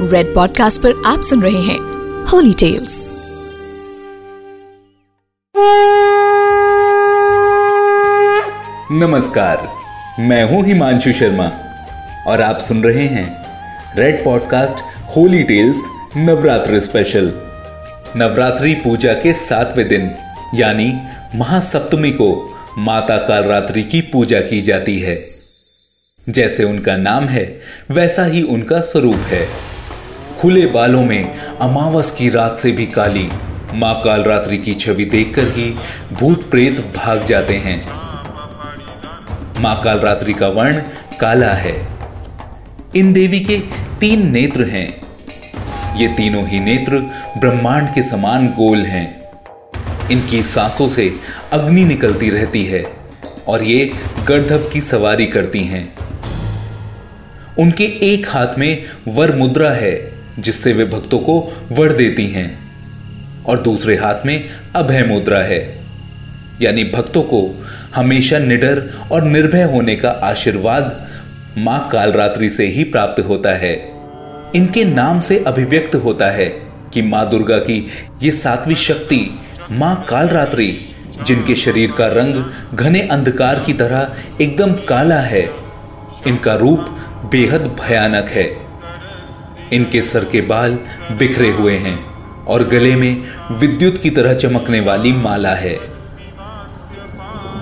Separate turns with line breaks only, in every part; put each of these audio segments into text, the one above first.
Red podcast पर आप सुन रहे हैं होली टेल्स
नमस्कार, मैं हूँ हिमांशु शर्मा और आप सुन रहे हैं Red podcast Holy Tales Navratra special Navratri पूजा के सातवें दिन, यानी महासप्तमी को माता कालरात्रि की पूजा की जाती है। जैसे उनका नाम है, वैसा ही उनका स्वरूप है। खुले बालों में अमावस की रात से भी काली। माँ कालरात्रि की छवि देखकर ही भूत प्रेत भाग जाते हैं। माँ कालरात्रि का वर्ण काला है। इन देवी के तीन नेत्र हैं। ये तीनों ही नेत्र ब्रह्मांड के समान गोल हैं। इनकी सांसों से अग्नि निकलती रहती है और ये गर्धब की सवारी करती हैं। उनके एक हाथ में वर मुद्रा है। जिससे वे भक्तों को वर देती हैं और दूसरे हाथ में अभय मुद्रा है। यानी भक्तों को हमेशा निडर और निर्भय होने का आशीर्वाद माँ कालरात्रि से ही प्राप्त होता है। इनके नाम से अभिव्यक्त होता है कि माँ दुर्गा की ये सातवीं शक्ति माँ कालरात्रि, जिनके शरीर का रंग घने अंधकार की तरह एकदम काला है, इनका रूप बेहद भयानक है। इनके सर के बाल बिखरे हुए हैं और गले में विद्युत की तरह चमकने वाली माला है।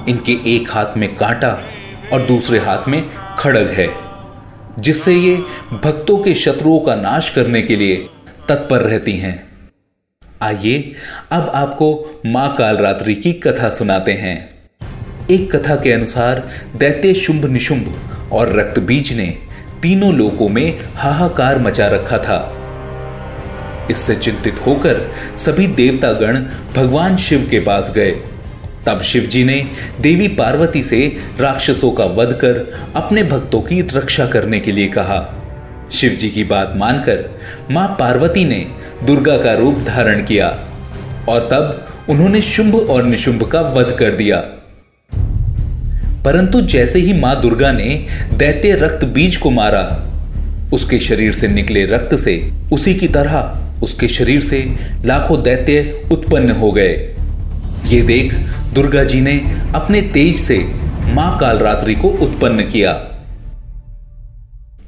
इनके एक हाथ में कांटा और दूसरे हाथ में खड़ग है, जिससे ये भक्तों के शत्रुओं का नाश करने के लिए तत्पर रहती हैं। आइए, अब आपको माँ कालरात्रि की कथा सुनाते हैं। एक कथा के अनुसार दैत्य शुंभ निशुंभ और रक्तबीज ने तीनों लोकों में हाहाकार मचा रखा था। इससे चिंतित होकर सभी देवतागण भगवान शिव के पास गए। तब शिवजी ने देवी पार्वती से राक्षसों का वध कर अपने भक्तों की रक्षा करने के लिए कहा। शिवजी की बात मानकर माँ पार्वती ने दुर्गा का रूप धारण किया और तब उन्होंने शुंभ और निशुंभ का वध कर दिया। परंतु जैसे ही माँ दुर्गा ने दैत्य रक्त बीज को मारा, उसके शरीर से निकले रक्त से उसी की तरह उसके शरीर से लाखों दैत्य उत्पन्न हो गए। ये देख दुर्गा जी ने अपने तेज से माँ कालरात्रि को उत्पन्न किया।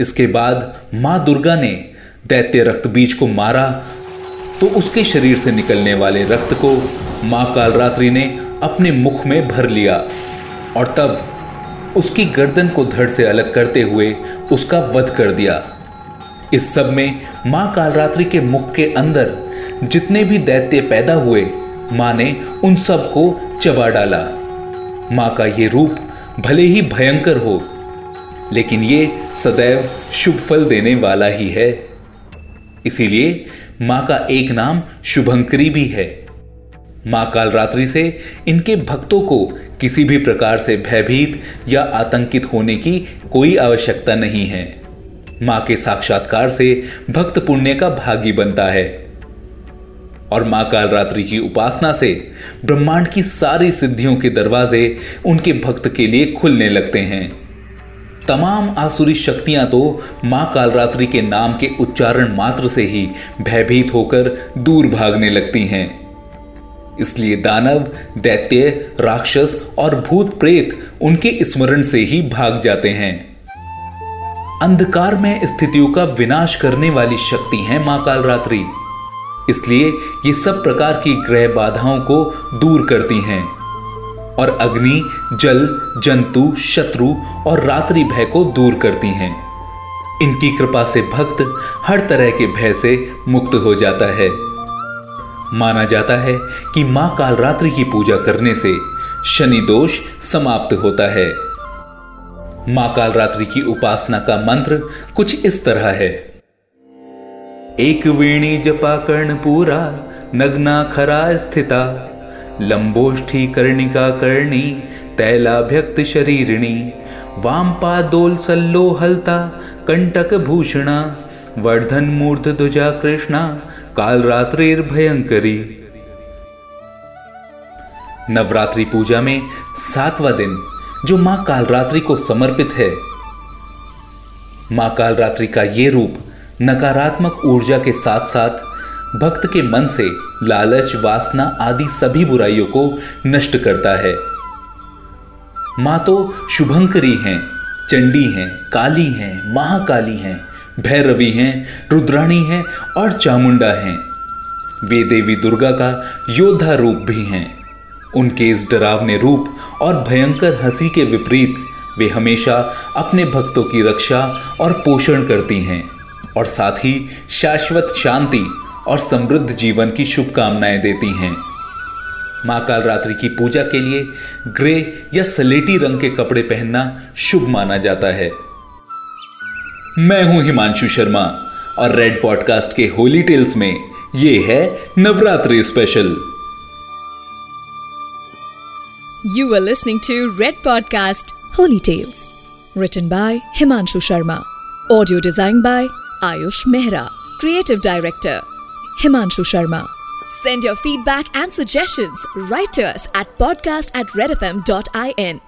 इसके बाद माँ दुर्गा ने दैत्य रक्त बीज को मारा तो उसके शरीर से निकलने वाले रक्त को माँ कालरात्रि ने अपने मुख में भर लिया। और तब उसकी गर्दन को धड़ से अलग करते हुए उसका वध कर दिया। इस सब में माँ कालरात्रि के मुख के अंदर जितने भी दैत्य पैदा हुए, माँ ने उन सबको चबा डाला। माँ का ये रूप भले ही भयंकर हो, लेकिन ये सदैव शुभ फल देने वाला ही है। इसीलिए माँ का एक नाम शुभंकरी भी है। माँ कालरात्रि से इनके भक्तों को किसी भी प्रकार से भयभीत या आतंकित होने की कोई आवश्यकता नहीं है। माँ के साक्षात्कार से भक्त पुण्य का भागी बनता है। और माँ कालरात्रि की उपासना से ब्रह्मांड की सारी सिद्धियों के दरवाजे उनके भक्त के लिए खुलने लगते हैं। तमाम आसुरी शक्तियाँ तो माँ कालरात्रि के नाम के उच्चारण मात्र से ही भयभीत होकर दूर भागने लगती हैं। इसलिए दानव, दैत्य, राक्षस और भूत प्रेत उनके स्मरण से ही भाग जाते हैं। अंधकार में स्थितियों का विनाश करने वाली शक्ति है माँ कालरात्रि। इसलिए ये सब प्रकार की ग्रह बाधाओं को दूर करती हैं। और अग्नि, जल, जंतु, शत्रु और रात्रि भय को दूर करती हैं। इनकी कृपा से भक्त हर तरह के भय से मुक्त हो जाता है। माना जाता है कि माँ कालरात्रि की पूजा करने से शनि दोष समाप्त होता है। माँ कालरात्रि की उपासना का मंत्र कुछ इस तरह है। एक वेणी जपा कर्ण पूरा, नग्ना खरा स्थिता, लंबोष्ठी कर्णिका कर्णी तैलाभ्यक्त शरीरिणी वाम पादोल सल्लो हलता कंटक भूषणा, वर्धन मूर्ध ध्वजा कृष्णा काल रात्रिर भयंकरी। नवरात्रि पूजा में सातवां दिन, जो माँ कालरात्रि को समर्पित है। माँ कालरात्रि का ये रूप नकारात्मक ऊर्जा के साथ साथ भक्त के मन से लालच, वासना आदि सभी बुराइयों को नष्ट करता है। माँ तो शुभंकरी हैं, चंडी हैं, काली हैं, महाकाली हैं भैरवी हैं, रुद्राणी हैं और चामुंडा हैं। वे देवी दुर्गा का योद्धा रूप भी हैं। उनके इस डरावने रूप और भयंकर हँसी के विपरीत वे हमेशा अपने भक्तों की रक्षा और पोषण करती हैं और साथ ही शाश्वत शांति और समृद्ध जीवन की शुभकामनाएँ देती हैं। माँ कालरात्रि की पूजा के लिए ग्रे या सलेटी रंग के कपड़े पहनना शुभ माना जाता है। मैं हूँ हिमांशु शर्मा और रेड पॉडकास्ट के होली टेल्स में ये है Navratri special
you are listening to Red podcast Holy Tales written by Himanshu Sharma audio design by Ayush Mehra creative director Himanshu Sharma send your feedback and suggestions writers at podcast at Red F M dot I N